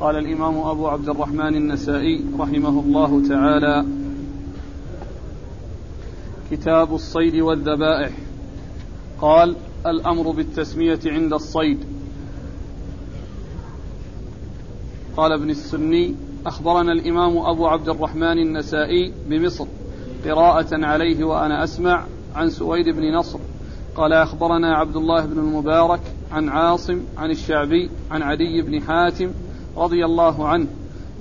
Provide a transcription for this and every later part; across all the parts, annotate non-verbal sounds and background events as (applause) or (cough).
قال الإمام أبو عبد الرحمن النسائي رحمه الله تعالى كتاب الصيد والذبائح. قال الأمر بالتسمية عند الصيد. قال ابن السني أخبرنا الإمام أبو عبد الرحمن النسائي بمصر قراءة عليه وأنا أسمع عن سويد بن نصر. قال أخبرنا عبد الله بن المبارك عن عاصم عن الشعبي عن عدي بن حاتم رضي الله عنه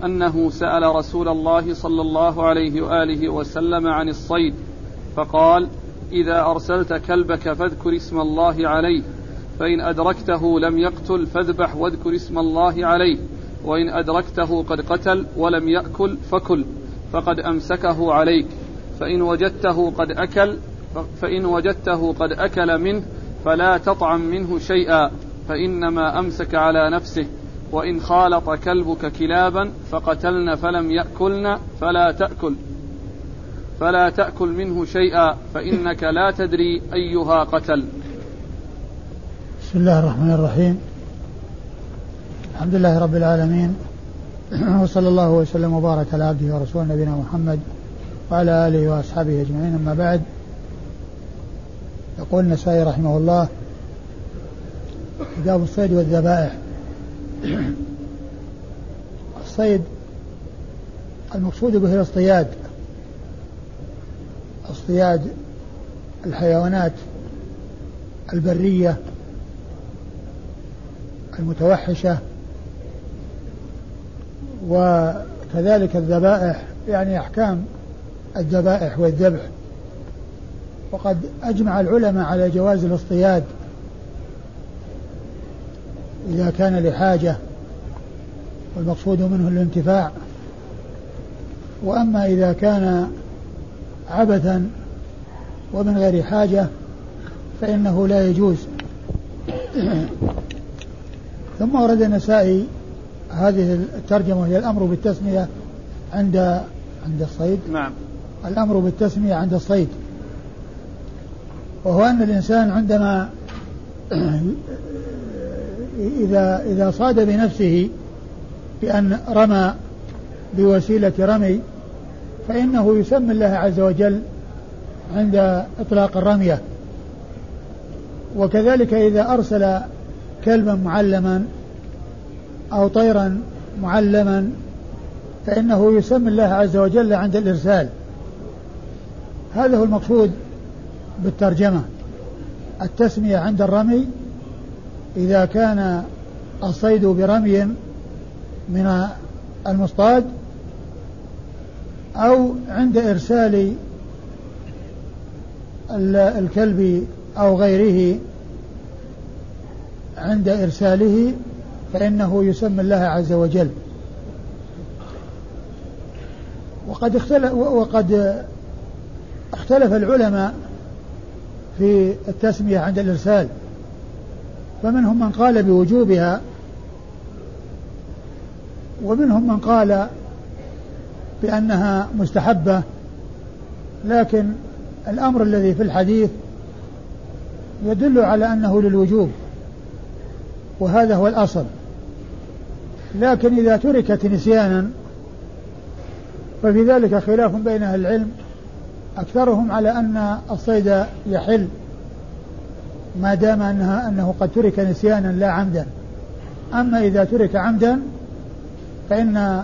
أنه سأل رسول الله صلى الله عليه وآله وسلم عن الصيد فقال إذا أرسلت كلبك فاذكر اسم الله عليه فإن أدركته لم يقتل فاذبح واذكر اسم الله عليه وإن أدركته قد قتل ولم يأكل فكل فقد أمسكه عليك فإن وجدته قد أكل فإن وجدته قد أكل منه فلا تطعم منه شيئا فإنما أمسك على نفسه. وإن خالط كلبك كلابا فقتلن فلم يأكلن فلا تأكل فلا تأكل منه شيئا فإنك لا تدري أيها قتل. بسم الله الرحمن الرحيم. الحمد لله رب العالمين. وصلى الله وسلم وبارك على عبده ورسوله نبينا محمد وعلى آله وأصحابه أجمعين. أما بعد يقول النسائي رحمه الله كتاب الصيد والذبائح (coughs) الصيد المقصود به الاصطياد. اصطياد الحيوانات البرية المتوحشة وكذلك الذبائح يعني أحكام الذبائح والذبح. وقد أجمع العلماء على جواز الاصطياد إذا كان لحاجة والمقصود منه الانتفاع. وأما إذا كان عبثا ومن غير حاجة فإنه لا يجوز. (coughs) ثم ورد النسائي هذه الترجمة وهي الأمر بالتسمية عند عند الصيد. نعم. الأمر بالتسمية عند الصيد. وهو أن الإنسان عندما إذا إذا صاد بنفسه بأن رمى بوسيلة رمي فإنه يسمي الله عز وجل عند إطلاق الرمية. وكذلك إذا أرسل كلبا معلما أو طيرا معلما فإنه يسمي الله عز وجل عند الإرسال. هذا هو المقصود بالترجمة التسمية عند الرمي إذا كان الصيد برمي من المصطاد أو عند إرسال الكلب أو غيره عند إرساله فإنه يسمى الله عز وجل. وقد اختلف وقد اختلف العلماء في التسمية عند الإرسال. فمنهم من قال بوجوبها ومنهم من قال بأنها مستحبة لكن الأمر الذي في الحديث يدل على أنه للوجوب وهذا هو الأصل. لكن إذا تركت نسيانا ففي ذلك خلاف بين أهل العلم أكثرهم على أن الصيد يحل. ما دام أنها أنه قد ترك نسيانا لا عمدا. أما إذا ترك عمدا فإن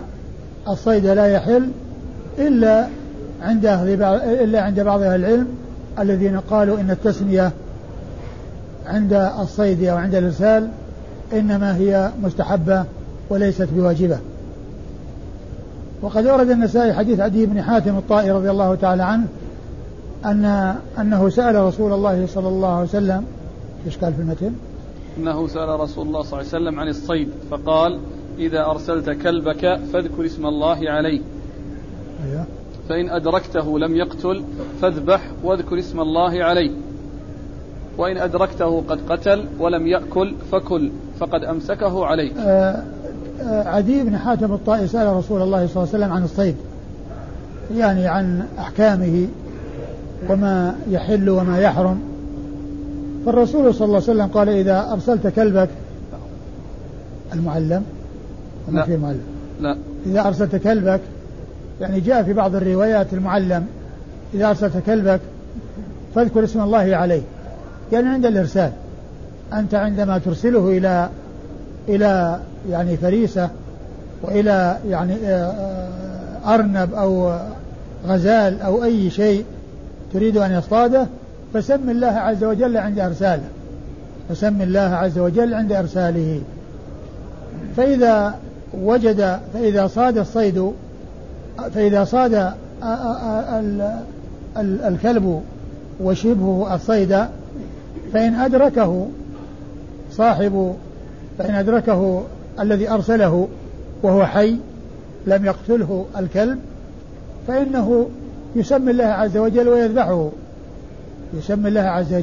الصيد لا يحل إلا عند أهل إلا عند بعض أهل العلم الذين قالوا إن التسمية عند الصيد أو عند الإرسال إنما هي مستحبة وليست بواجبة. وقد ورد النسائي حديث عدي بن حاتم الطائي رضي الله تعالى عنه أن أنه سأل رسول الله صلى الله عليه وسلم إيش قال في المتن؟ أنه سأل رسول الله صلى الله عليه وسلم عن الصيد فقال إذا أرسلت كلبك فاذكر اسم الله عليه أيوه. فإن أدركته لم يقتل فاذبح واذكر اسم الله عليه وإن أدركته قد قتل ولم يأكل فكل فقد أمسكه عليك. آه آه عدي بن حاتم الطائي سأل رسول الله صلى الله عليه وسلم عن الصيد يعني عن أحكامه وما يحل وما يحرم. فالرسول صلى الله عليه وسلم قال إذا أرسلت كلبك المعلم؟ لا. في معلم. لا. إذا أرسلت كلبك يعني جاء في بعض الروايات المعلم إذا أرسلت كلبك فاذكر اسم الله عليه. يعني عند الإرسال. أنت عندما ترسله إلى إلى يعني فريسة وإلى يعني آه، آه، أرنب أو غزال أو أي شيء تريد أن يصطاده فسم الله عز وجل عند إرساله. فسم الله عز وجل عند إرساله. فإذا وجد فإذا صاد الصيد فإذا صاد الكلب وشبهه الصيد فإن أدركه صاحب فإن أدركه الذي أرسله وهو حي لم يقتله الكلب فإنه يسمي الله عز وجل ويذبحه. يسمي الله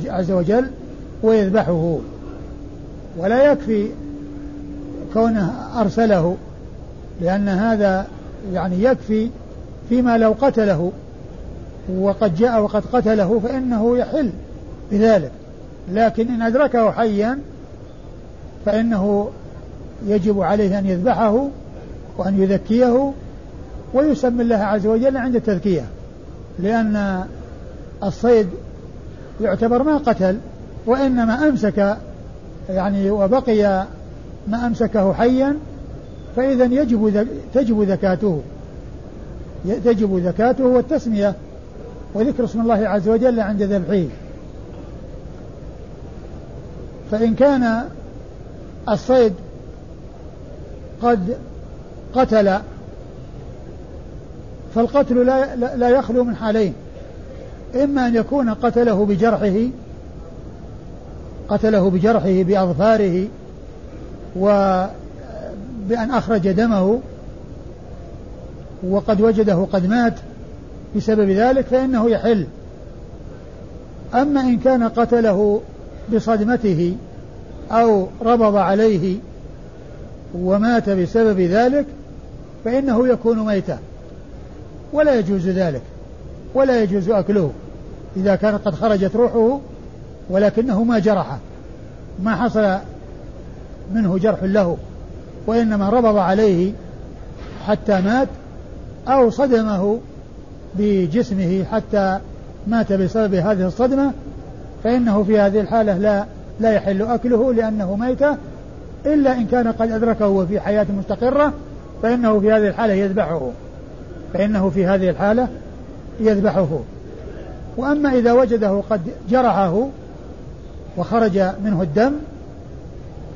عز وجل ويذبحه. ولا يكفي كونه أرسله لأن هذا يعني يكفي فيما لو قتله. وقد جاء وقد قتله فإنه يحل بذلك. لكن إن أدركه حيا فإنه يجب عليه أن يذبحه وأن يذكيه ويسمي الله عز وجل عند التذكية لأن الصيد يعتبر ما قتل وإنما أمسك يعني وبقي ما أمسكه حيا فإذا يجب تجب زكاته. تجب زكاته والتسمية وذكر اسم الله عز وجل عند ذبحه فإن كان الصيد قد قتل فالقتل لا, لا يخلو من حالين. إما أن يكون قتله بجرحه قتله بجرحه بأظفاره وبأن أخرج دمه وقد وجده قد مات بسبب ذلك فإنه يحل. أما إن كان قتله بصدمته أو ربض عليه ومات بسبب ذلك فإنه يكون ميتا. ولا يجوز ذلك ولا يجوز أكله. إذا كانت قد خرجت روحه ولكنه ما جرحه ما حصل منه جرح له وإنما ربض عليه حتى مات أو صدمه بجسمه حتى مات بسبب هذه الصدمة فإنه في هذه الحالة لا لا يحل أكله لأنه ميت إلا إن كان قد أدركه وفي حياة مستقرة فإنه في هذه الحالة يذبحه فإنه في هذه الحالة يذبحه. وأما إذا وجده قد جرحه وخرج منه الدم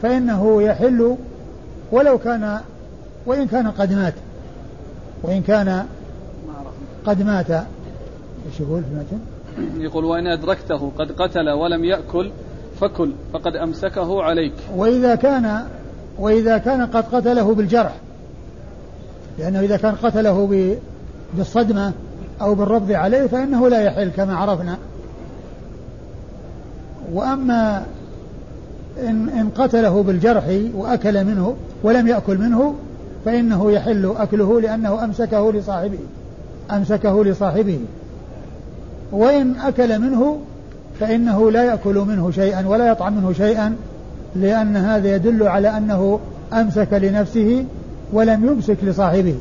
فإنه يحل ولو كان وإن كان قد مات. وإن كان قد مات. إيش يقول في المتن؟ يقول وإن أدركته قد قتل ولم يأكل فكل فقد أمسكه عليك. وإذا كان وإذا كان قد قتله بالجرح لأنه إذا كان قتله بالصدمة أو بالربض عليه فإنه لا يحل كما عرفنا. وأما إن, إن قتله بالجرح وأكل منه ولم يأكل منه فإنه يحل أكله لأنه أمسكه لصاحبه أمسكه لصاحبه. وإن أكل منه فإنه لا يأكل منه شيئا ولا يطعم منه شيئا لأن هذا يدل على أنه أمسك لنفسه ولم يمسك لصاحبه.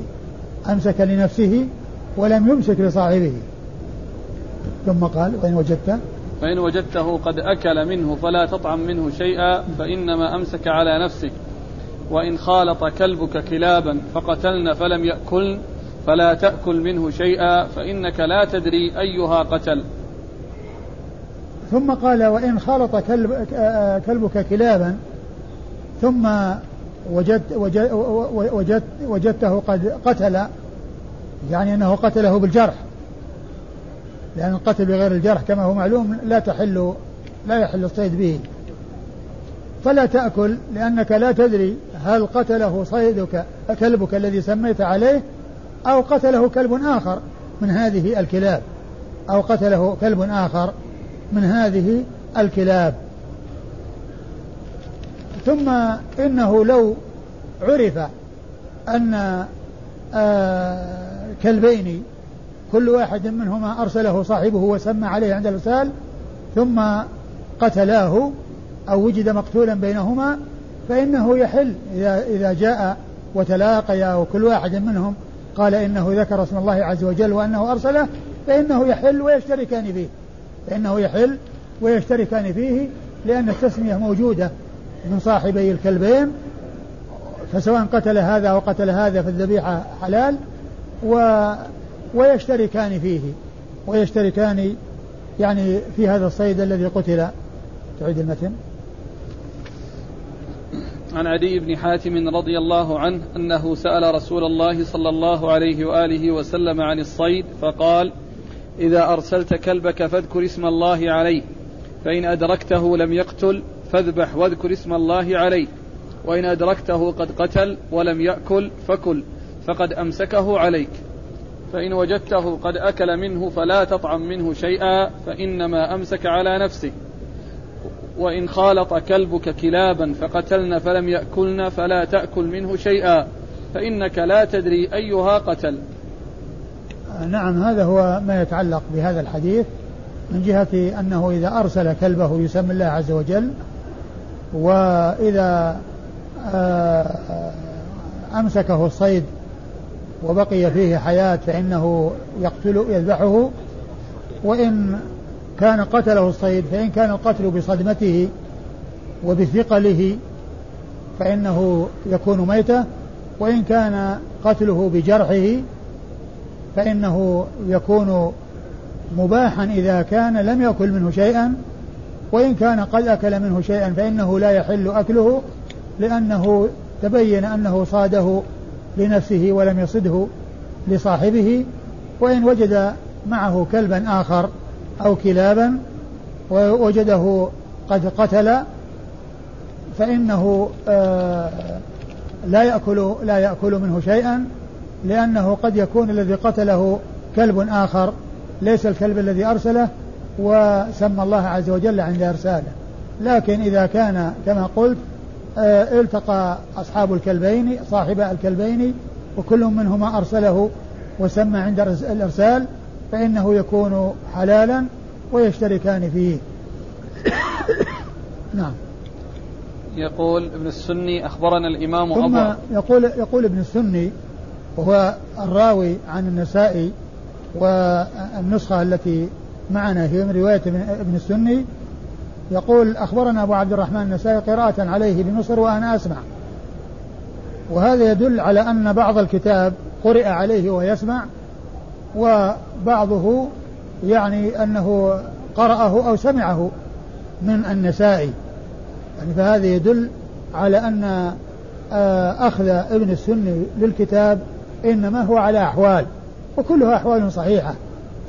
أمسك لنفسه ولم يمسك لصاحبه. ثم قال وإن وجدت فإن وجدته قد أكل منه فلا تطعم منه شيئا فإنما أمسك على نفسك. وإن خالط كلبك كلابا فقتلن فلم يأكلن فلا تأكل منه شيئا فإنك لا تدري أيها قتل. ثم قال وإن خالط كلب كلبك كلابا ثم وجدت وجدت وجدته قد قتل يعني أنه قتله بالجرح. لأن القتل بغير الجرح كما هو معلوم لا تحل لا يحل الصيد به. فلا تأكل لأنك لا تدري هل قتله صيدك كلبك الذي سميت عليه أو قتله كلب آخر من هذه الكلاب. أو قتله كلب آخر من هذه الكلاب. ثم إنه لو عرف أن آه كلبين كل واحد منهما أرسله صاحبه وسمى عليه عند الإرسال ثم قتلاه أو وجد مقتولا بينهما فإنه يحل إذا إذا جاء وتلاقيا وكل واحد منهم قال إنه ذكر اسم الله عز وجل وأنه أرسله فإنه يحل ويشتركان فيه. فإنه يحل ويشتركان فيه لأن التسمية موجودة من صاحبي الكلبين فسواء قتل هذا أو قتل هذا فالذبيحة حلال و ويشتركان فيه ويشتركان يعني في هذا الصيد الذي قتل. تعيد المتن. عن عدي بن حاتم رضي الله عنه أنه سأل رسول الله صلى الله عليه وآله وسلم عن الصيد فقال إذا أرسلت كلبك فاذكر اسم الله عليه فإن أدركته لم يقتل فاذبح واذكر اسم الله عليه وإن أدركته قد قتل ولم يأكل فكل. فقد أمسكه عليك. فإن وجدته قد أكل منه فلا تطعم منه شيئا فإنما أمسك على نفسه. وإن خالط كلبك كلابا فقتلن فلم يأكلن فلا تأكل منه شيئا فإنك لا تدري أيها قتل. نعم هذا هو ما يتعلق بهذا الحديث من جهة أنه إذا أرسل كلبه يسمى الله عز وجل وإذا آه، أمسكه الصيد وبقي فيه حياة فإنه يقتل يذبحه وإن كان قتله الصيد فإن كان القتل بصدمته وبثقله فإنه يكون ميتة وإن كان قتله بجرحه فإنه يكون مباحا إذا كان لم يأكل منه شيئا وإن كان قد أكل منه شيئا فإنه لا يحل أكله لأنه تبين أنه صاده لنفسه ولم يصده لصاحبه وإن وجد معه كلبا آخر أو كلابا ووجده قد قتل فإنه آه، لا يأكل لا يأكل منه شيئا لأنه قد يكون الذي قتله كلب آخر ليس الكلب الذي أرسله وسمى الله عز وجل عند إرساله. لكن إذا كان كما قلت التقى أصحاب الكلبين صاحب الكلبين وكل منهما أرسله وسمى عند الإرسال فإنه يكون حلالا ويشتركان فيه. (coughs) نعم. يقول ابن السني أخبرنا الإمام ثم أبو يقول يقول ابن السني وهو الراوي عن النسائي والنسخة التي معنا هي من رواية ابن السني يقول أخبرنا أبو عبد الرحمن النسائي قراءة عليه بمصر وأنا أسمع. وهذا يدل على أن بعض الكتاب قرئ عليه ويسمع وبعضه يعني أنه قرأه أو سمعه من النسائي. يعني فهذا يدل على أن آه، أخذ ابن السني للكتاب إنما هو على أحوال وكلها أحوال صحيحة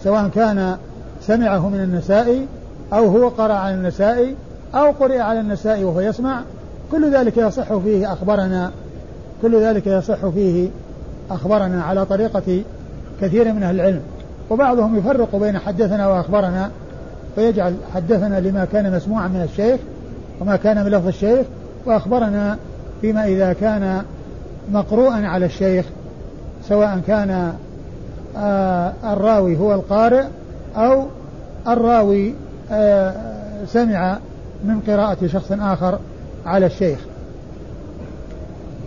سواء كان سمعه من النسائي أو هو قرأ على النسائي أو قرئ على النسائي وهو يسمع كل ذلك يصح فيه أخبرنا كل ذلك يصح فيه أخبرنا على طريقة كثير من أهل العلم. وبعضهم يفرق بين حدثنا وأخبرنا فيجعل حدثنا لما كان مسموعا من الشيخ وما كان من لفظ الشيخ وأخبرنا فيما إذا كان مقروءا على الشيخ سواء كان آه الراوي هو القارئ أو الراوي سمع من قراءة شخص آخر على الشيخ.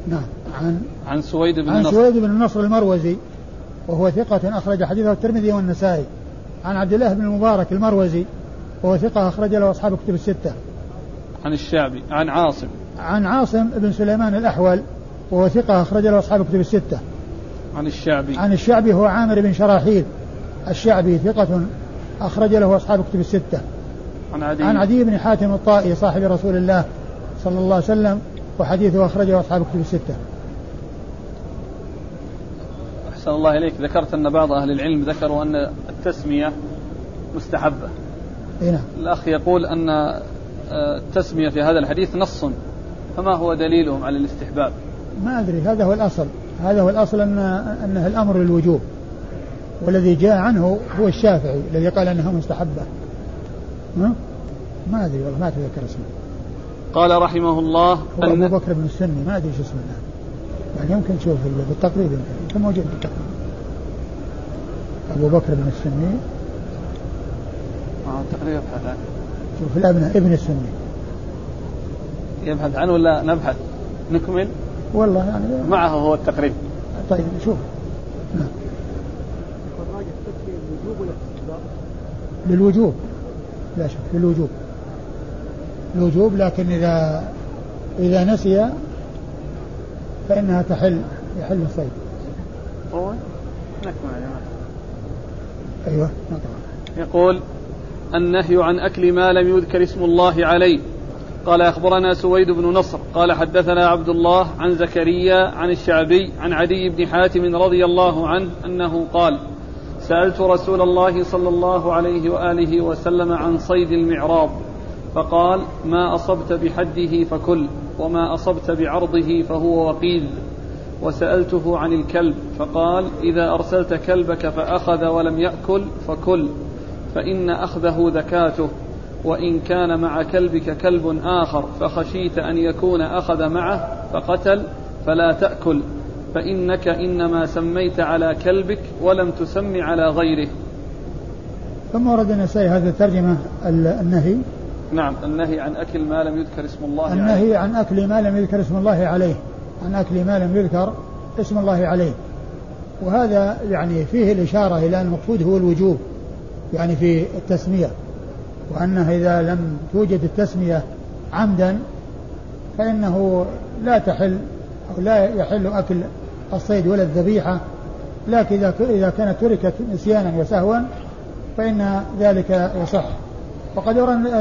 نعم عن عن سويد بن عن سويد بن النصر المروزي وهو ثقة أخرج حديثه الترمذي والنسائي. عن عبد الله بن المبارك المروزي وهو ثقة أخرج له أصحاب كتب الستة. عن الشعبي عن عاصم. عن عاصم بن سليمان الأحول وهو ثقة أخرج له أصحاب كتب الستة. عن الشعبي. عن الشعبي هو عامر بن شراحيل. الشعبي ثقة أخرج له أصحاب كتب الستة. عن عدي. عن عدي بن حاتم الطائي صاحب رسول الله صلى الله عليه وسلم وحديثه أخرجه أصحاب كتب الستة. أحسن الله إليك. ذكرت أن بعض أهل العلم ذكروا أن التسمية مستحبة. إيه نعم. الأخ يقول أن آه، التسمية في هذا الحديث نص. فما هو دليلهم على الاستحباب؟ ما أدري. هذا هو الأصل. هذا هو الأصل أن أنه الأمر للوجوب. والذي جاء عنه هو الشافعي الذي قال أنها مستحبة. ها؟ ما أدري والله ما أتذكر اسمه. قال رحمه الله هو أن أبو بكر بن السني ما أدري شو اسمه يعني يمكن تشوف بالتقريب يمكن موجود بالتقريب. أبو بكر بن السني. آه تقريب يبحث عنه. شوف الأبناء ابن السني. يبحث عنه ولا نبحث؟ نكمل؟ والله يعني معه هو التقريب. طيب شوف. نعم. للوجوب. لا شك للوجوب. الوجوب لكن إذا إذا نسي فإنها تحل يحل الصيد. أيوه يقول النهي عن أكل ما لم يذكر اسم الله عليه. قال أخبرنا سويد بن نصر. قال حدثنا عبد الله عن زكريا عن الشعبي عن عدي بن حاتم رضي الله عنه أنه قال سألت رسول الله صلى الله عليه وآله وسلم عن صيد المعراض فقال ما أصبت بحده فكل وما أصبت بعرضه فهو وقيل. وسألته عن الكلب فقال إذا أرسلت كلبك فأخذ ولم يأكل فكل فإن أخذه ذكاته وإن كان مع كلبك كلب آخر فخشيت أن يكون أخذ معه فقتل فلا تأكل. فإنك إنما سميت على كلبك ولم تسم على غيره. ثم ورد النسائي هذه الترجمة النهي. نعم النهي عن أكل ما لم يذكر اسم الله النهي عليه. عن أكل ما لم يذكر اسم الله عليه. عن أكل ما لم يذكر اسم الله عليه. وهذا يعني فيه الإشارة إلى أن المقصود هو الوجوب يعني في التسمية. وأنه إذا لم توجد التسمية عمدا فإنه لا تحل أو لا يحل أكل الصيد ولا الذبيحة لكن إذا كانت تركت نسيانا وسهوا فإن ذلك يصح. وقد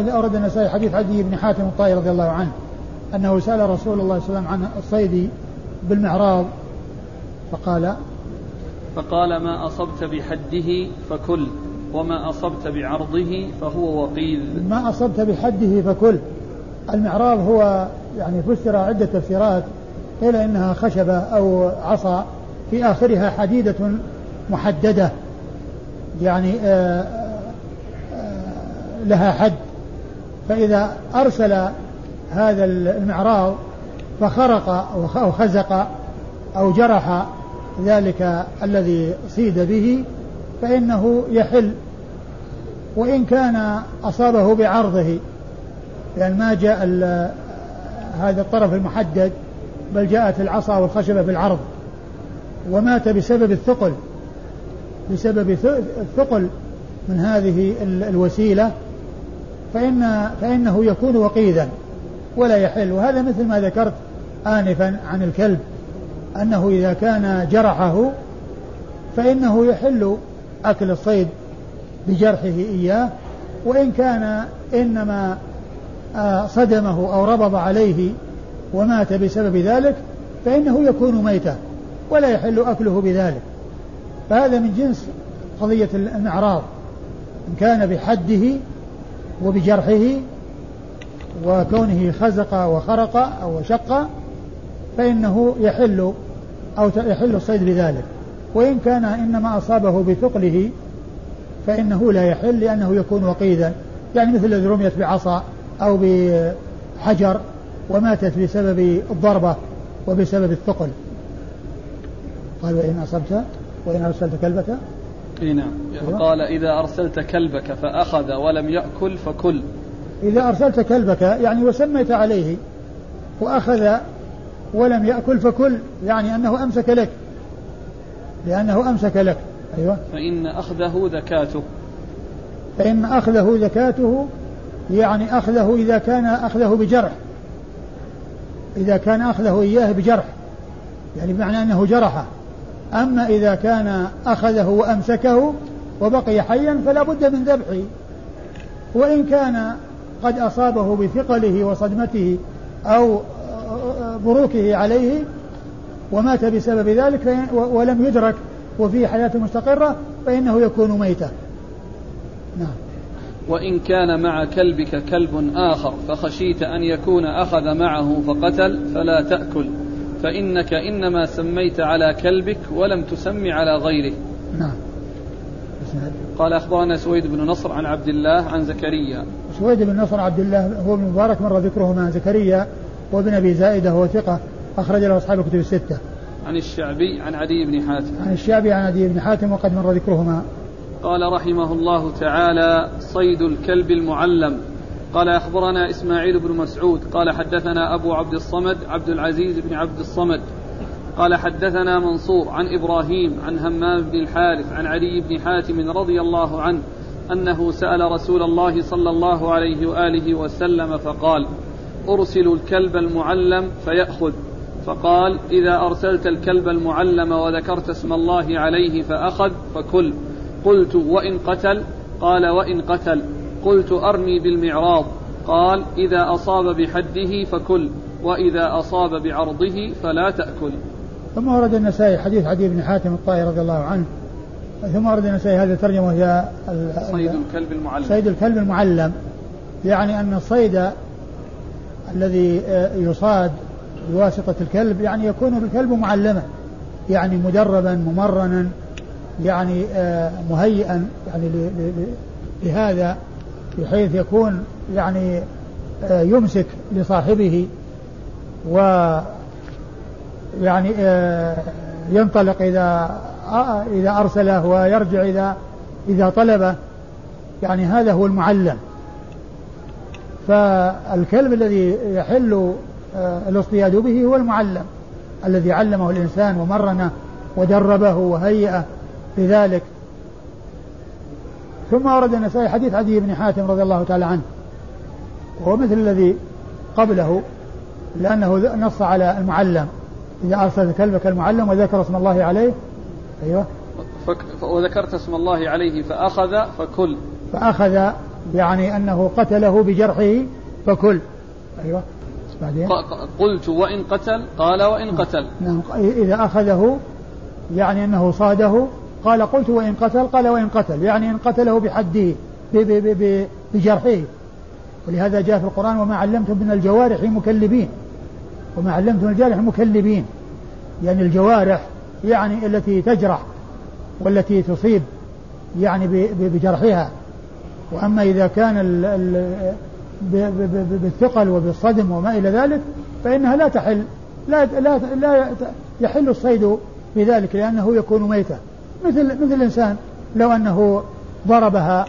أورد النسائي حديث عدي بن حاتم الطائي رضي الله عنه أنه سأل رسول الله صلى الله عليه وسلم عن الصيد بالمعراض فقال فقال ما أصبت بحده فكل وما أصبت بعرضه فهو وقيل ما أصبت بحده فكل. المعراض هو يعني فسر عدة تفسيرات قيل إنها خشبة أو عصا في آخرها حديدة محددة. يعني آآ آه، لها حد. فإذا أرسل هذا المعراض فخرق أو خزق أو جرح ذلك الذي صيد به فإنه يحل. وإن كان أصابه بعرضه لأن ما جاء هذا الطرف المحدد بل جاءت العصا والخشبة بالعرض. ومات بسبب الثقل بسبب الثقل من هذه الوسيلة فإن فإنه يكون وقيدا ولا يحل. وهذا مثل ما ذكرت آنفا عن الكلب أنه إذا كان جرحه فإنه يحل أكل الصيد بجرحه إياه وإن كان إنما آه، صدمه أو ربض عليه ومات بسبب ذلك فإنه يكون ميتا ولا يحل أكله بذلك. فهذا من جنس قضية المعراض إن كان بحده وبجرحه وكونه خزق وخرق أو شق فإنه يحل أو يحل الصيد بذلك. وإن كان إنما أصابه بثقله فإنه لا يحل لأنه يكون وقيدا. يعني مثل الذي رميت بعصا أو بحجر وماتت بسبب الضربة وبسبب الثقل. قال وإن أصبت وإن أرسلت كلبك. إي نعم. أيوة. قال إذا أرسلت كلبك فأخذ ولم يأكل فكل. إذا أرسلت كلبك يعني وسميت عليه وأخذ ولم يأكل فكل يعني أنه أمسك لك. لأنه أمسك لك. أيوة. فإن أخذه ذكاته. فإن أخذه ذكاته يعني أخذه إذا كان أخذه بجرح. إذا كان أخذه إياه بجرح يعني بمعنى أنه جرحه. أما إذا كان أخذه وأمسكه وبقي حيا فلا بد من ذبحه وإن كان قد أصابه بثقله وصدمته أو بروكه عليه ومات بسبب ذلك ولم يدرك وفيه حياة مستقرة فإنه يكون ميتا. نعم. وإن كان مع كلبك كلب آخر فخشيت أن يكون أخذ معه فقتل فلا تأكل فإنك إنما سميت على كلبك ولم تسم على غيره. نعم. قال أخبرنا سويد بن نصر عن عبد الله عن زكريا. سويد بن نصر عبد الله هو بن مبارك مر ذكرهما زكريا وابن أبي زائدة هو ثقة أخرج له أصحاب الكتب الستة. عن الشعبي عن عدي بن حاتم. عن الشعبي عن عدي بن حاتم وقد مر ذكرهما. قال رحمه الله تعالى صيد الكلب المعلم. قال أخبرنا إسماعيل بن مسعود. قال حدثنا أبو عبد الصمد عبد العزيز بن عبد الصمد. قال حدثنا منصور عن إبراهيم عن همام بن الحارث عن علي بن حاتم رضي الله عنه أنه سأل رسول الله صلى الله عليه وآله وسلم فقال أرسل الكلب المعلم فيأخذ. فقال إذا أرسلت الكلب المعلم وذكرت اسم الله عليه فأخذ فكل. قلت وإن قتل قال وإن قتل. قلت أرمي بالمعراض. قال إذا أصاب بحده فكل وإذا أصاب بعرضه فلا تأكل. ثم ورد النسائي حديث عدي بن حاتم الطائي رضي الله عنه. ثم ورد النسائي هذه الترجمة وهي صيد الكلب المعلم. صيد الكلب المعلم. يعني أن الصيد الذي يصاد بواسطة الكلب يعني يكون بالكلب معلما. يعني مدربا ممرنا. يعني آه، مهيئا يعني لهذا بحيث يكون يعني آه، يمسك لصاحبه و يعني آه، ينطلق إذا إذا أرسله ويرجع إذا إذا طلبه. يعني هذا هو المعلم. فالكلب الذي يحل الاصطياد به هو المعلم الذي علمه الإنسان ومرنه ودربه وهيئه. لذلك ثم ورد النسائي حديث عدي بن حاتم رضي الله تعالى عنه وهو مثل الذي قبله لأنه نص على المعلم. إذا أرسل كلبك المعلم وذكر اسم الله عليه أيوه. وذكرت اسم الله عليه فأخذ فكل. فأخذ يعني أنه قتله بجرحه فكل. أيوه. بعدين؟ قلت وإن قتل قال وإن قتل. نعم. إذا أخذه يعني أنه صاده قال قلت وإن قتل قال وإن قتل يعني إن قتله بحده بجرحه. ولهذا جاء في القرآن وما علمتم من الجوارح مكلبين. وما علمتم الجارح مكلبين. يعني الجوارح يعني التي تجرح والتي تصيب يعني بجرحها. وأما إذا كان ال ال بالثقل وبالصدم وما إلى ذلك فإنها لا تحل لا لا لا يحل الصيد بذلك لأنه يكون ميتا. مثل مثل الإنسان لو أنه ضربها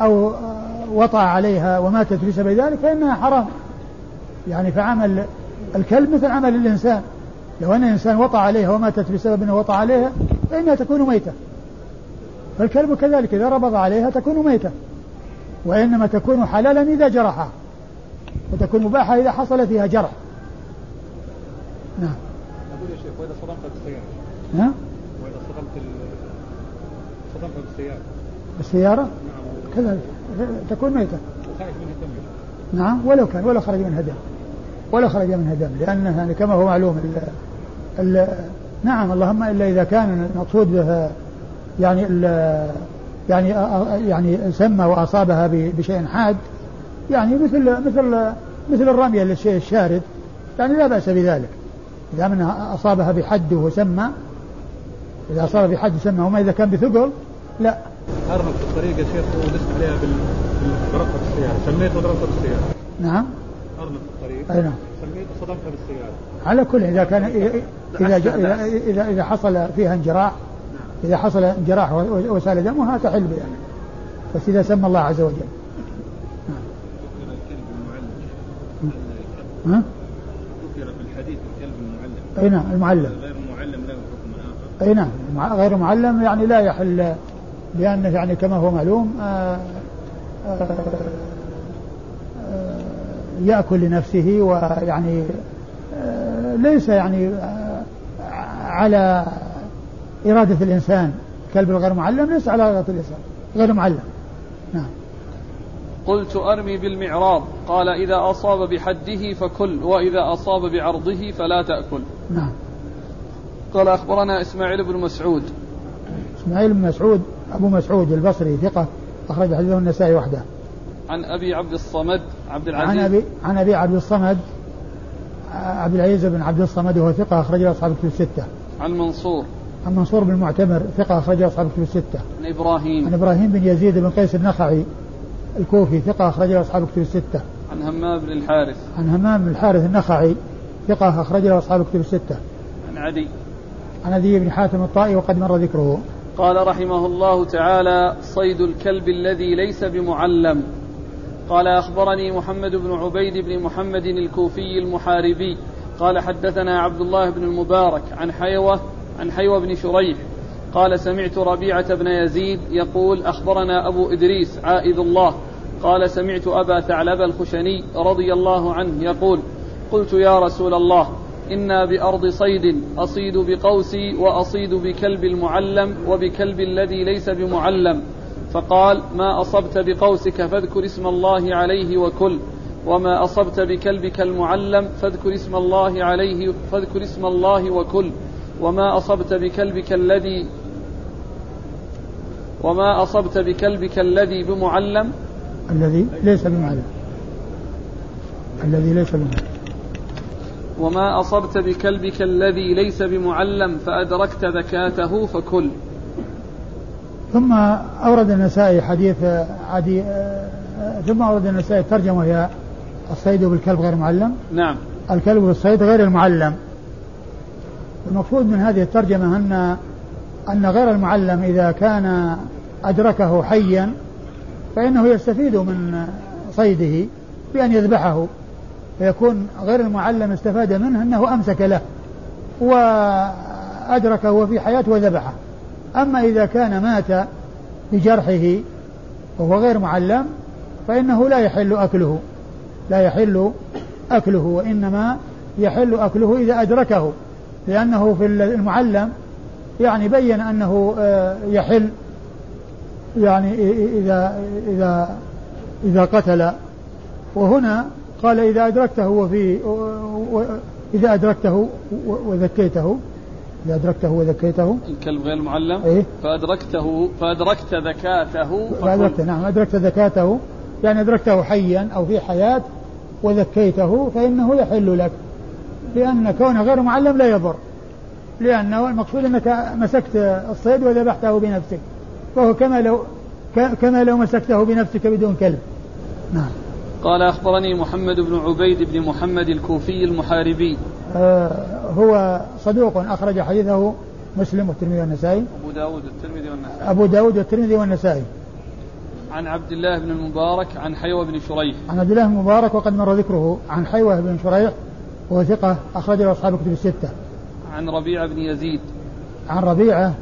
أو وطأ عليها وماتت بسبب ذلك فإنها حرام. يعني فعمل الكلب مثل عمل الإنسان. لو أن الإنسان وطأ عليها وماتت بسبب أنه وطأ عليها فإنها تكون ميتة. فالكلب كذلك إذا ربض عليها تكون ميتة. وإنما تكون حلالا إذا جرحها. وتكون مباحة إذا حصل فيها جرح. نعم. أقول يا شيخ وإذا صدمت بالسيارة نعم صدمت بالسيارة بالسيارة؟ نعم. كذلك. تكون ميتة. وخارج منها دم نعم. ولو كان ولو خرج منها دم ولو خرج منها دم لأنه يعني كما هو معلوم ال ال نعم اللهم إلا إذا كان المقصود به يعني ال يعني يعني سمى وأصابها بشيء حاد يعني مثل مثل مثل الرمية للشيء الشارد يعني لا بأس بذلك. إذا من أصابها بحد وسمى إذا أصاب بحد سمى وما إذا كان بثقل لا. أرمك في الطريق يا شيخ ودست عليها برقة السيارة سميت برقة السيارة نعم. أرمك في الطريق أي نعم. سميت وصدمتها بالسيارة. على كل إذا كان إذا إذا إذا, إذا حصل فيها انجراح إذا حصل انجراح وسال دمها تحل بذلك بس إذا سمى الله عز وجل. ها؟ ذكر في الحديث الكلب المعلم. أي نعم المعلم. غير المعلم له حكم آخر. أي نعم غير معلم يعني لا يحل لأنه يعني كما هو معلوم آآ آآ آآ يأكل لنفسه ويعني ليس يعني على إرادة الإنسان. كلب الغير معلم ليس على إرادة الإنسان. غير معلم. نعم. قلت أرمي بالمعراض. قال إذا أصاب بحده فكل وإذا أصاب بعرضه فلا تأكل. نعم. قال أخبرنا إسماعيل بن مسعود. إسماعيل بن مسعود. أبو مسعود البصري ثقة أخرج حديثه النسائي وحده عن أبي عبد الصمد عبد العزيز عن أبي عن أبي عبد الصمد عبد العزيز بن عبد الصمد وهو ثقة أخرج أصحاب الكتب الستة. عن منصور. عن منصور بن المعتمر ثقة أخرج أصحاب الكتب الستة. عن إبراهيم. عن إبراهيم بن يزيد بن قيس النخعي الكوفي ثقة أخرج أصحاب الكتب الستة. عن همام بن الحارث. عن همام بن الحارث النخعي ثقة أخرج أصحاب الكتب الستة. عن عدي. عن عدي بن حاتم الطائي وقد مر ذكره. قال رحمه الله تعالى صيد الكلب الذي ليس بمعلم. قال أخبرني محمد بن عبيد بن محمد الكوفي المحاربي. قال حدثنا عبد الله بن المبارك عن حيوة عن حيوة بن شريح. قال سمعت ربيعة بن يزيد يقول أخبرنا أبو إدريس عائذ الله. قال سمعت أبا ثعلب الخشني رضي الله عنه يقول قلت يا رسول الله إنا بأرض صيد أصيد بقوسي وأصيد بكلب المعلم وبكلب الذي ليس بمعلم. فقال ما أصبت بقوسك فاذكر اسم الله عليه وكل وما أصبت بكلبك المعلم فاذكر اسم الله عليه فاذكر اسم الله وكل. وما أصبت بكلبك الذي وما أصبت بكلبك الذي بمعلم. الذي ليس بمعلم. الذي ليس بمعلم. وما أصبت بكلبك الذي ليس بمعلم فأدركت ذكاته فكل. ثم أورد النسائي حديث عدي ثم أورد النسائي الترجمة هي الصيد بالكلب غير معلم. نعم. الكلب بالصيد غير المعلم. المقصود من هذه الترجمة أن أن غير المعلم إذا كان أدركه حيا فإنه يستفيد من صيده بأن يذبحه. فيكون غير المعلم استفاد منه أنه أمسك له وأدركه وفي حياته وذبحه. أما إذا كان مات بجرحه وهو غير معلم فإنه لا يحل أكله. لا يحل أكله وإنما يحل أكله إذا أدركه لأنه في المعلم يعني بين أنه آه، يحل يعني إذا إذا إذا قتل. وهنا قال إذا أدركته وفي إذا أدركته وذكيته إذا أدركته وذكيته. الكلب غير معلم؟ إيه؟ فأدركته فأدركت ذكاته فأدركت نعم أدركت ذكاته. يعني أدركته حيا أو في حياة وذكيته فإنه يحل لك. لأن كونه غير معلم لا يضر. لأنه المقصود أنك مسكت الصيد وذبحته بنفسك. فهو كما لو كما لو مسكته بنفسك بدون كلب. نعم. قال أخبرني محمد بن عبيد بن محمد الكوفي المحاربي. آه هو صدوق أخرج حديثه مسلم والترمذي والنسائي. أبو داود والترمذي والنسائي. أبو داود والترمذي والنسائي. عن عبد الله بن المبارك عن حيوة بن شريح. عن عبد الله بن المبارك وقد مر ذكره عن حيوة بن شريح وهو ثقة أخرج له أصحاب الكتب الستة. عن ربيعة بن يزيد. عن ربيعة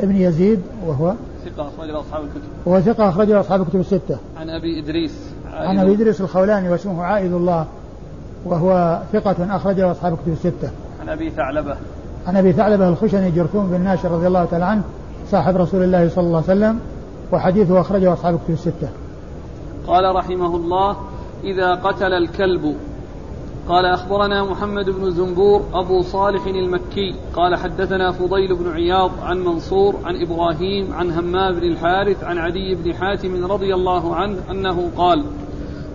ابن يزيد وهو ثقة أخرج أصحاب الكتب. وهو ثقة أخرج أصحاب الكتب الستة. عن أبي إدريس. عن أبي إدريس الخولاني واسمه عائد الله وهو ثقة أخرج له أصحاب الكتب الستة. عن أبي ثعلبة. عن أبي ثعلبة الخشني جرثوم بن ناشر رضي الله تعالى عنه صاحب رسول الله صلى الله عليه وسلم وحديثه أخرجه أصحاب الكتب الستة. قال رحمه الله إذا قتل الكلب. قال أخبرنا محمد بن زنبور أبو صالح المكي. قال حدثنا فضيل بن عياض عن منصور عن إبراهيم عن همام بن الحارث عن عدي بن حاتم رضي الله عنه أنه قال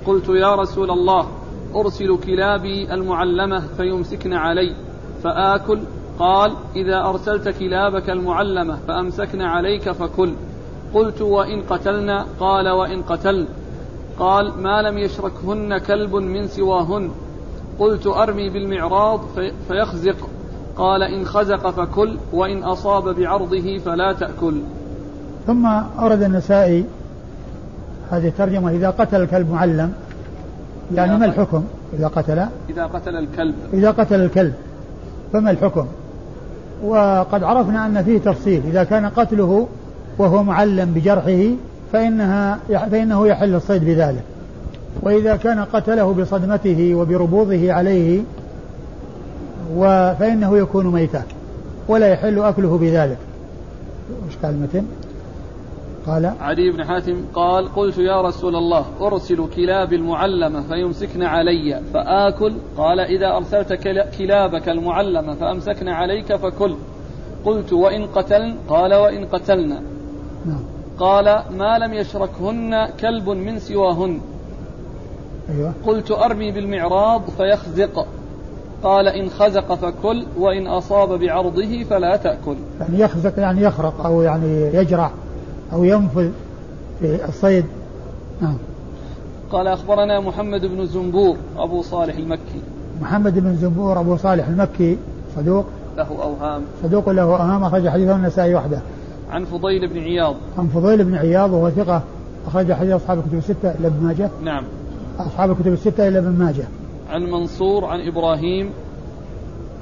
قلت يا رسول الله أرسل كلابي المعلمة فيمسكن علي فآكل. قال إذا أرسلت كلابك المعلمة فأمسكن عليك فكل. قلت وإن قتلنا قال وإن قتلن. قال ما لم يشركهن كلب من سواهن. قلت أرمي بالمعراض في فيخزق. قال إن خزق فكل وإن أصاب بعرضه فلا تأكل. ثم أورد النسائي هذه الترجمة إذا قتل الكلب معلم يعني ما الحكم؟ إذا قتل؟ إذا قتل الكلب. إذا قتل الكلب فما الحكم؟ وقد عرفنا أن فيه تفصيل إذا كان قتله وهو معلم بجرحه فإنها فإنه يحل الصيد بذلك. وإذا كان قتله بصدمته وبربوضه عليه فإنه يكون ميتا ولا يحل أكله بذلك. قال المتن؟ قال علي بن حاتم قال قلت يا رسول الله أرسل كلاب المعلمة فيمسكن علي فآكل؟ قال إذا أرسلت كلابك المعلمة فأمسكن عليك فكل. قلت وإن قتلن؟ قال وإن قتلنا نعم. قال ما لم يشركهن كلب من سواهن. أيوة. قلت أرمي بالمعراض فيخزق. قال إن خزق فكل وإن أصاب بعرضه فلا تأكل. يعني يخزق يعني يخرق أو يعني يجرح. أو ينفذ في الصيد. نعم. قال أخبرنا محمد بن زنبور أبو صالح المكي. محمد بن زنبور أبو صالح المكي صدوق. له أوهام. صدوق له أوهام أخرج حديثه النسائي وحده. عن فضيل بن عياض. عن فضيل بن عياض وهو ثقة أخرج حديث أصحاب الكتب الستة إلا ابن ماجه. نعم. أصحاب الكتب الستة إلا ابن ماجه. عن منصور عن إبراهيم.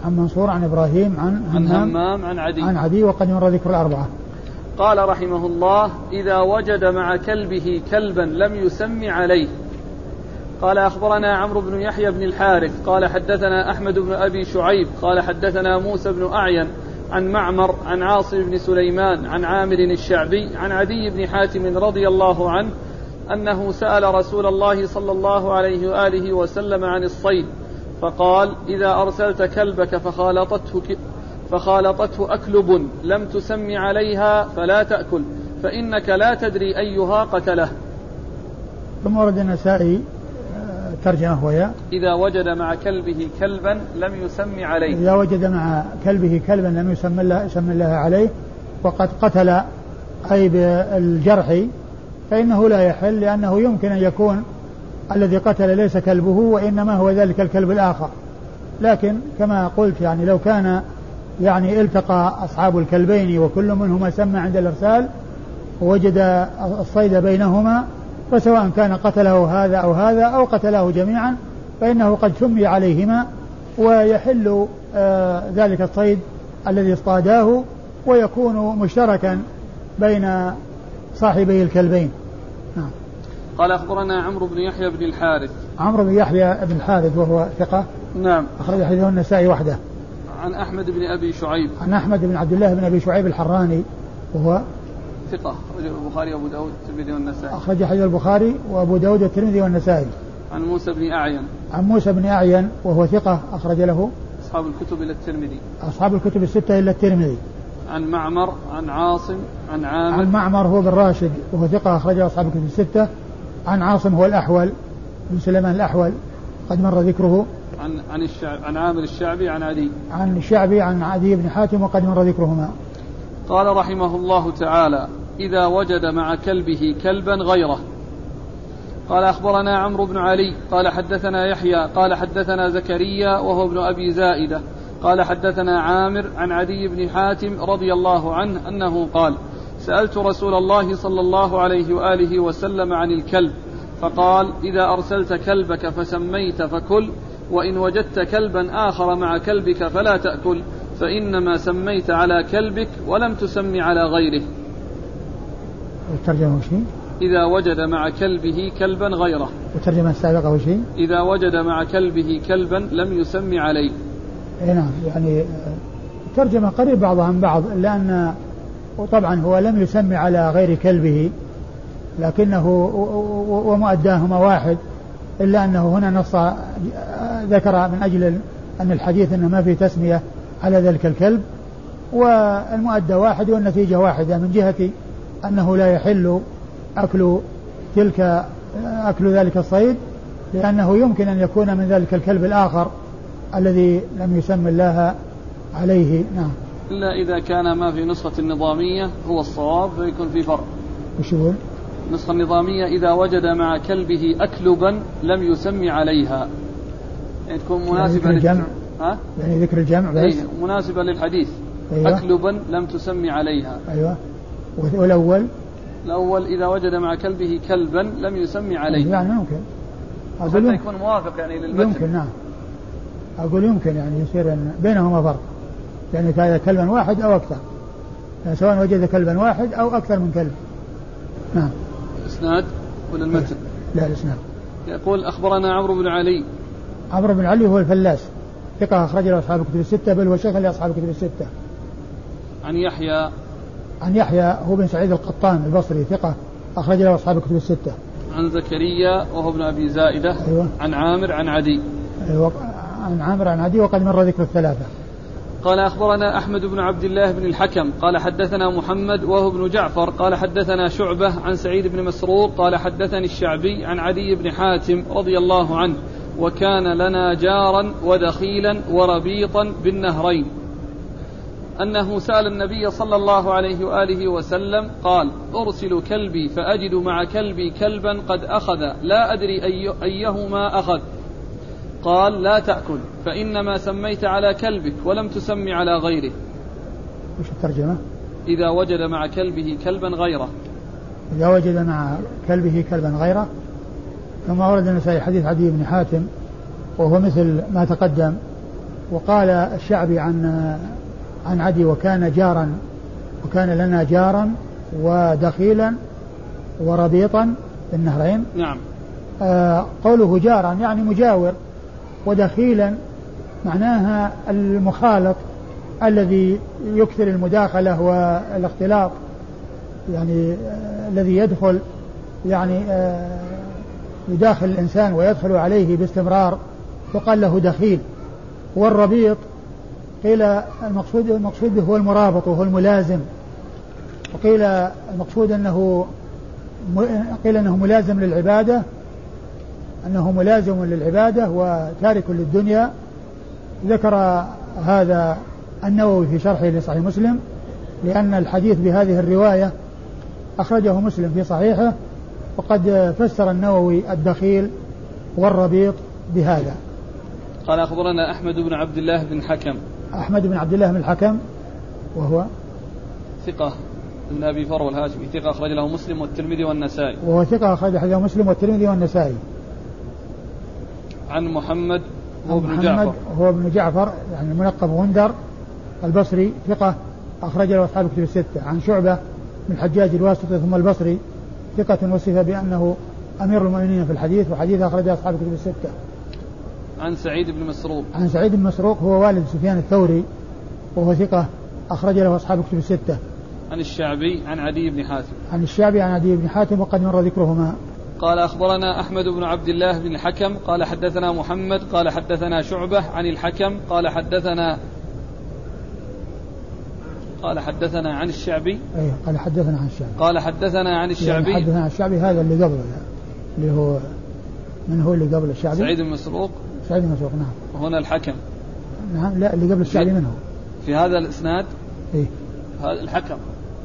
عن منصور عن إبراهيم عن عن همام عن عدي. عن عدي وقد مر ذكر الأربعة. قال رحمه الله إذا وجد مع كلبه كلبا لم يسم عليه. قال أخبرنا عمرو بن يحيى بن الحارث قال حدثنا أحمد بن أبي شعيب قال حدثنا موسى بن أعين عن معمر عن عاصم بن سليمان عن عامر الشعبي عن عدي بن حاتم رضي الله عنه أنه سأل رسول الله صلى الله عليه وآله وسلم عن الصيد فقال إذا أرسلت كلبك فخالطته فخالطته أكلب لم تسم عليها فلا تأكل فإنك لا تدري أيها قتله. ثم ورد النسائي ترجمة وهي إذا وجد مع كلبه كلبا لم يسم عليه. إذا وجد مع كلبه كلبا لم يسم الله, يسم الله عليه وقد قتل أي بالجرح فإنه لا يحل لأنه يمكن أن يكون الذي قتل ليس كلبه وإنما هو ذلك الكلب الآخر. لكن كما قلت يعني لو كان يعني التقى أصحاب الكلبين وكل منهما سمى عند الإرسال ووجد الصيد بينهما فسواء كان قتله هذا أو هذا أو قتله جميعا فإنه قد سمي عليهما ويحل آه ذلك الصيد الذي اصطاداه ويكون مشتركا بين صاحبي الكلبين. نعم. قال أخبرنا عمرو بن يحيى بن الحارث. عمرو بن يحيى بن الحارث وهو ثقة. نعم. أخرج حديثه النسائي وحده. عن أحمد بن أبي شعيب. عن أحمد بن عبد الله بن أبي شعيب الحراني وهو ثقة أخرجه البخاري وأبو داود والترمذي والنسائي. أخرج حديث البخاري وأبو داود والترمذي والنسائي. عن موسى بن أعين. عن موسى بن أعين وهو ثقة أخرج له أصحاب الكتب إلى الترمذي. أصحاب الكتب الستة إلا الترمذي. عن معمر عن عاصم عن عامر. عن معمر هو بن راشد وهو ثقة أخرجه أصحاب الكتب الستة. عن عاصم هو الأحول بن سليمان الأحول قد مر ذكره. عن عن الشعب عن عامر الشعبي عن عدي. عن الشعبي عن عدي بن حاتم وقد مر ذكرهما. قال رحمه الله تعالى إذا وجد مع كلبه كلبا غيره. قال أخبرنا عمرو بن علي. قال حدثنا يحيى. قال حدثنا زكريا وهو ابن أبي زائدة. قال حدثنا عامر عن عدي بن حاتم رضي الله عنه أنه قال سألت رسول الله صلى الله عليه وآله وسلم عن الكلب فقال إذا أرسلت كلبك فسميت فكل وإن وجدت كلبا آخر مع كلبك فلا تأكل فإنما سميت على كلبك ولم تسم على غيره. والترجمة وش إذا وجد مع كلبه كلبا غيره. والترجمة السابقة وش إذا وجد مع كلبه كلبا لم يسم عليه. اي نعم يعني ترجمة قريب بعضها عن بعض إلا أن وطبعا هو لم يسمي على غير كلبه لكنه ومؤداهما واحد. إلا أنه هنا نص ذكر من أجل أن الحديث أنه ما في تسمية على ذلك الكلب. والمؤدى واحد والنتيجة واحدة من جهة أنه لا يحل أكل تلك أكل ذلك الصيد لأنه يمكن أن يكون من ذلك الكلب الآخر الذي لم يسم الله عليه. نعم. إلا إذا كان ما في نسخة النظامية هو الصواب فيكون في فرق. وش يقول؟ النسخة النظامية إذا وجد مع كلبه أكلبا لم يسم عليها. يعني تكون مناسبة يعني ذكر الجمع؟ ها؟ يعني ذكر الجمع بس؟ أيه مناسبة للحديث. أيوة. أكلبا لم تسمي عليها. أيوة. والأول؟ الأول إذا وجد مع كلبه كلبا لم يسمي عليه. يعني ممكن حتى يكون موافق يعني للمتن يمكن نعم. أقول يمكن يعني يصير بينهما فرق. يعني كان كلبا واحد أو أكثر. يعني سواء وجد كلبا واحد أو أكثر من كلب. نعم. إسناد ولا المتن؟ لا الإسناد. يقول أخبرنا عمرو بن علي. عمرو بن علي هو الفلاس. ثقة أخرج له أصحاب الكتب الستة بل هو شيخ لأصحاب الكتب الستة. عن يحيى. عن يحيى هو بن سعيد القطان البصري ثقة أخرج له أصحاب الكتب الستة. عن زكريا وهو ابن أبي زائدة. أيوة. عن عامر عن عدي. أيوة عن عامر عن عدي وقد مر ذكر الثلاثة. قال أخبرنا أحمد بن عبد الله بن الحكم قال حدثنا محمد وهو ابن جعفر قال حدثنا شعبة عن سعيد بن مسروق قال حدثني الشعبي عن عدي بن حاتم رضي الله عنه وكان لنا جارا ودخيلا وربيطا بالنهرين. أنه سأل النبي صلى الله عليه وآله وسلم قال أرسل كلبي فأجد مع كلبي كلبا قد أخذ لا أدري أي أيهما أخذ. قال لا تأكل فإنما سميت على كلبك ولم تسم على غيره. وش الترجمة؟ إذا وجد مع كلبه كلبا غيره. إذا وجد مع كلبه كلبا غيره ثم ورد النسائي حديث عدي بن حاتم وهو مثل ما تقدم وقال الشعبي عن عن عدي وكان جارا وكان لنا جارا ودخيلا وربيطا في النهرين. نعم. آه قوله جارا يعني مجاور. ودخيلا معناها المخالط الذي يكثر المداخلة والاختلاط يعني آه الذي يدخل يعني آه يداخل الإنسان ويدخل عليه باستمرار يقال له دخيل. والربيط قيل المقصود المقصود به هو المرابط وهو الملازم. وقيل المقصود أنه قيل أنه ملازم للعبادة أنه ملازم للعبادة وتارك للدنيا. ذكر هذا النووي في شرحه لصحيح مسلم لأن الحديث بهذه الرواية أخرجه مسلم في صحيحه وقد فسر النووي الدخيل والربيط بهذا. قال أخبرنا أحمد بن عبد الله بن حكم. أحمد بن عبد الله بن الحكم وهو ثقة ابن أبي فرو الهاشمي ثقة أخرج له مسلم والترمذي والنسائي. وهو ثقة أخرج له مسلم والترمذي والنسائي. عن محمد هو ابن محمد جعفر. هو ابن جعفر يعني الملقب غندر البصري ثقة أخرج له أصحاب الكتب الستة. عن شعبة من الحجاج الواسطي ثم البصري ثقة وصف بأنه أمير المؤمنين في الحديث وحديث أخرجه أصحاب الكتب الستة. عن سعيد بن مسروق. عن سعيد بن مسروق هو والد سفيان الثوري وهو ثقة أخرج له أصحاب الكتب الستة. عن الشعبي عن عدي بن حاتم. عن الشعبي عن عدي بن حاتم وقد مر ذكرهما. قال أخبرنا أحمد بن عبد الله بن الحكم قال حدثنا محمد قال حدثنا شعبة عن الحكم قال حدثنا قال حدثنا عن الشعبي. أيه قال حدثنا عن الشعبي. قال حدثنا عن الشعبي. يعني حدثنا عن الشعبي هذا اللي قبله اللي هو من هو اللي قبل الشعبي؟ سعيد بن مسروق. سعيد بن مسروق نعم. وهنا الحكم. نعم لا اللي قبل الشعبي من هو؟ في هذا الإسناد؟ إيه. هذا الحكم.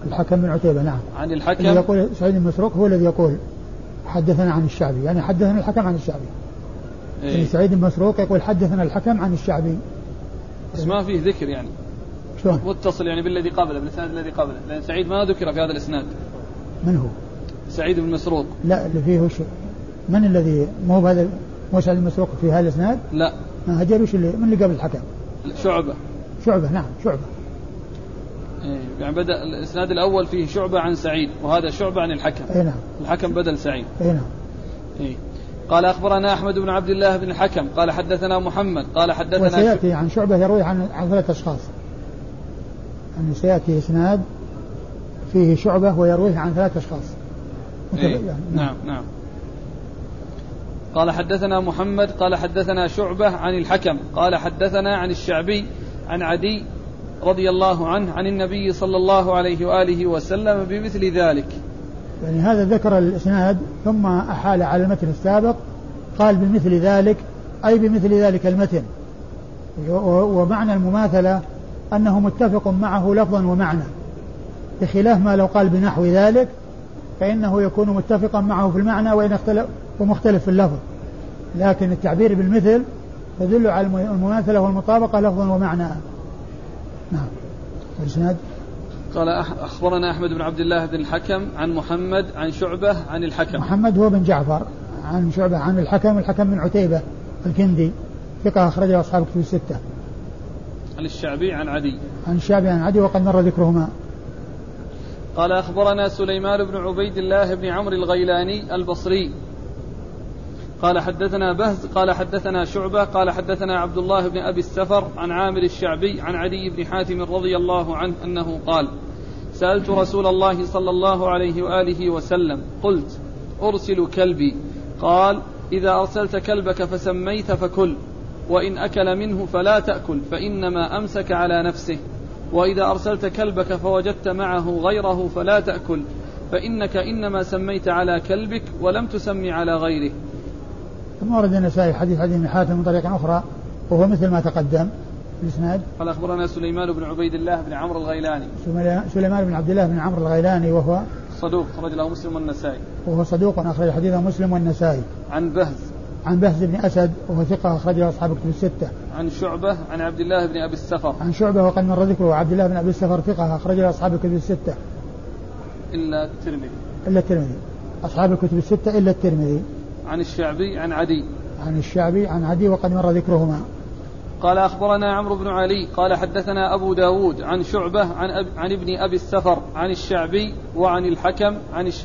الحكم بن عتيبة نعم. عن اللي الحكم يقول سعيد بن مسروق هو الذي يقول حدثنا عن الشعبي يعني حدثنا الحكم عن الشعبي يعني إيه. سعيد بن مسروق يقول حدثنا الحكم عن الشعبي بس ما فيه ذكر يعني شلون؟ متصل يعني بالذي قبله بالإسناد الذي قبله لأن سعيد ما ذكر في هذا الإسناد من هو؟ سعيد بن مسروق لا اللي فيه وش من الذي مو بهذا مو سعيد بن مسروق في هذا الإسناد؟ لا ما هجر وش اللي من اللي قبل الحكم؟ شعبة شعبة نعم شعبة إيه. يعني بدأ الإسناد الأول فيه شعبة عن سعيد وهذا شعبة عن الحكم. اي نعم. الحكم بدل سعيد. اي نعم. إيه. قال أخبرنا أحمد بن عبد الله بن الحكم قال حدثنا محمد قال حدثنا. وسيأتي عن شعبة يروي عن عن ثلاث أشخاص. أن سيأتي إسناد فيه شعبة ويرويه عن ثلاث أشخاص. إيه. يعني. نعم نعم. قال حدثنا محمد قال حدثنا شعبة عن الحكم قال حدثنا عن الشعبي عن عدي رضي الله عنه عن النبي صلى الله عليه وآله وسلم بمثل ذلك. يعني هذا ذكر الإسناد ثم أحال على المتن السابق قال بمثل ذلك أي بمثل ذلك المتن. ومعنى المماثلة أنه متفق معه لفظا ومعنى. بخلاف ما لو قال بنحو ذلك فإنه يكون متفقا معه في المعنى وإن اختلف ومختلف في اللفظ. لكن التعبير بالمثل يدل على الم- المماثلة والمطابقة لفظا ومعنى. نعم. الاسناد قال أخبرنا أحمد بن عبد الله بن الحكم عن محمد عن شعبة عن الحكم. محمد هو بن جعفر عن شعبة عن الحكم الحكم بن عتيبة الكندي ثقة أخرجه أصحاب الكتب الستة. عن الشعبي عن عدي. عن الشعبي عن عدي وقد مر ذكرهما. قال أخبرنا سليمان بن عبيد الله بن عمرو الغيلاني البصري قال حدثنا بهز قال حدثنا شعبة قال حدثنا عبد الله بن أبي السفر عن عامر الشعبي عن عدي بن حاتم رضي الله عنه أنه قال سألت رسول الله صلى الله عليه وآله وسلم قلت أرسل كلبي. قال إذا أرسلت كلبك فسميت فكل وإن أكل منه فلا تأكل فإنما أمسك على نفسه. وإذا أرسلت كلبك فوجدت معه غيره فلا تأكل فإنك إنما سميت على كلبك ولم تسمي على غيره. ثم ورد النسائي حديث عدي بن حاتم من طريق أخرى وهو مثل ما تقدم. الإسناد قال أخبرنا سليمان بن عبيد الله بن عمرو الغيلاني. سليمان- بن عبد الله بن عمرو الغيلاني وهو؟ صدوق خرج له مسلم والنسائي. وهو صدوق أخرج حديثه مسلم والنسائي. عن بهز. عن بهز بن أسد وهو ثقة أخرجه أصحاب الكتب الستة. عن شعبة عن عبد الله بن أبي السفر. عن شعبة وقد مر ذكره وعبد الله بن أبي السفر ثقة أخرجه أصحاب الكتب الستة. إلا الترمذي. إلا الترمذي. أصحاب الكتب الستة إلا الترمذي. عن الشعبي عن عدي. عن الشعبي عن عدي وقد مر ذكرهما. قال أخبرنا عمرو بن علي قال حدثنا أبو داود عن شعبة عن, أب عن ابن أبي السفر عن الشعبي وعن الحكم عن الش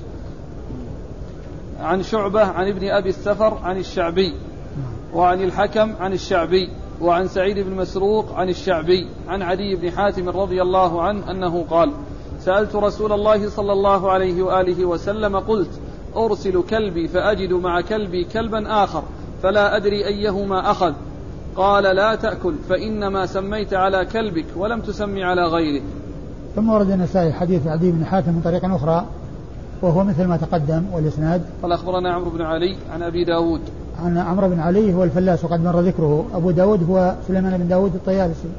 عن شعبة عن ابن أبي السفر عن الشعبي وعن الحكم عن الشعبي وعن سعيد بن مسروق عن الشعبي عن عدي بن حاتم رضي الله عنه أنه قال سألت رسول الله صلى الله عليه وآله وسلم قلت أرسل كلبي فأجد مع كلبي كلبا آخر فلا أدري أيهما أخذ. قال لا تأكل فإنما سميت على كلبك ولم تسمي على غيره ثم ورد النسائي حديث عدي بن حاتم من طريق أخرى وهو مثل ما تقدم والإسناد. قال أخبرنا عمرو بن علي عن أبي داود. عن عمرو بن علي هو الفلاس وقد مر ذكره. أبو داود هو سليمان بن داود الطيالسي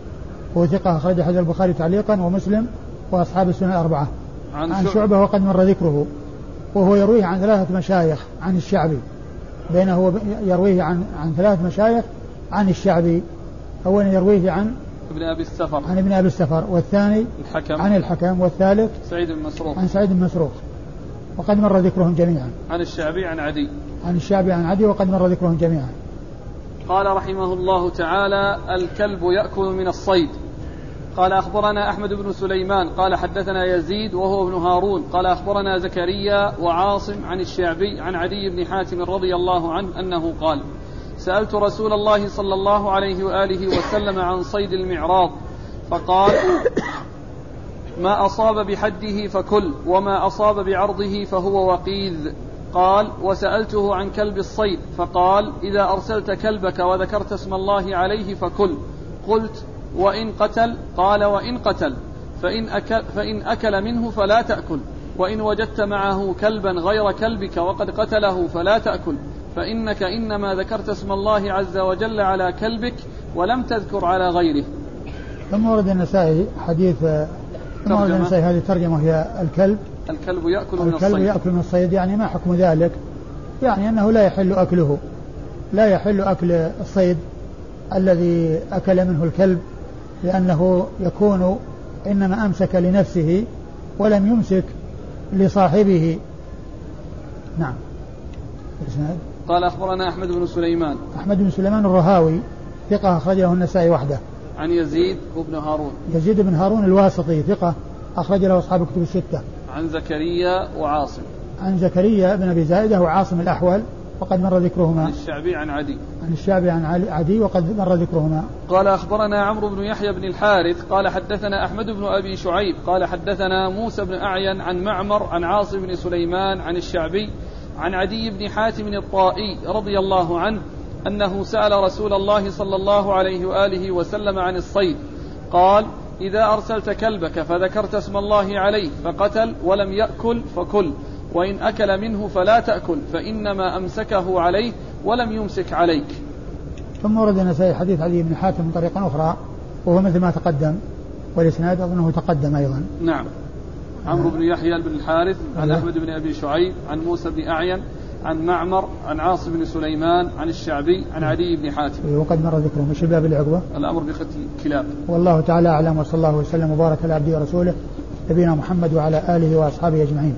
هو ثقة أخرج حديث البخاري تعليقا ومسلم وأصحاب السنة الأربعة. عن, عن شعبة وقد مر ذكره. وهو يرويه عن ثلاثة مشايخ عن الشعبي. بينه يرويه عن عن ثلاث مشايخ عن الشعبي. أولا يرويه عن ابن أبي السفر. عن ابن أبي السفر. والثاني الحكم. عن الحكم. والثالث سعيد بن مسروق. عن سعيد بن مسروق. وقد مر ذكرهم جميعا. عن الشعبي عن عدي. عن الشعبي عن عدي وقد مر ذكرهم جميعا. قال رحمه الله تعالى الكلب يأكل من الصيد. قال أخبرنا أحمد بن سليمان قال حدثنا يزيد وهو ابن هارون قال أخبرنا زكريا وعاصم عن الشعبي عن عدي بن حاتم رضي الله عنه أنه قال سألت رسول الله صلى الله عليه وآله وسلم عن صيد المعراض فقال ما أصاب بحده فكل وما أصاب بعرضه فهو وقيذ. قال وسألته عن كلب الصيد فقال إذا أرسلت كلبك وذكرت اسم الله عليه فكل. قلت وإن قتل قال وإن قتل فإن أكل, فإن أكل منه فلا تأكل وإن وجدت معه كلبا غير كلبك وقد قتله فلا تأكل فإنك إنما ذكرت اسم الله عز وجل على كلبك ولم تذكر على غيره. ثم ورد النسائي حديث ثم ورد النسائي هذه الترجمة هي الكلب. الكلب يأكل من الكلب الصيد. يأكل من الصيد يعني ما حكم ذلك؟ يعني أنه لا يحل أكله لا يحل أكل الصيد الذي أكل منه الكلب. لأنه يكون إنما أمسك لنفسه ولم يمسك لصاحبه. نعم. الإسناد؟ قال أخبرنا أحمد بن سليمان. أحمد بن سليمان الرهاوي ثقة أخرجه النسائي وحده. عن يزيد وابن هارون. يزيد بن هارون الواسطي ثقة أخرج له أصحاب الكتب الستة. عن زكريا وعاصم. عن زكريا بن أبي زائدة وعاصم الأحول وقد مر ذكرهما. عن الشعبي عن عدي. عن الشعبي عن عدي وقد مر ذكرهما. قال أخبرنا عمرو بن يحيى بن الحارث قال حدثنا أحمد بن أبي شعيب قال حدثنا موسى بن أعين عن معمر عن عاصم بن سليمان عن الشعبي عن عدي بن حاتم الطائي رضي الله عنه أنه سأل رسول الله صلى الله عليه وآله وسلم عن الصيد. قال إذا أرسلت كلبك فذكرت اسم الله عليه فقتل ولم يأكل فكل. وإن أكل منه فلا تأكل فإنما أمسكه عليه ولم يمسك عليك. ثم ورد النسائي حديث علي بن حاتم من طريق أخرى وهو مثل ما تقدم والإسناد أظنه تقدم أيضا. نعم. عمرو بن يحيى بن الحارث عن أحمد بن أبي شعيب عن موسى بن أعين عن معمر عن عاصم بن سليمان عن الشعبي عن عدي بن حاتم. وقد مر ذكره مش الباب العقبة؟ الأمر بقتل الكلاب والله تعالى أعلم وصلى الله وسلم وبارك على عبده ورسوله نبينا محمد وعلى آله وأصحابه أجمعين.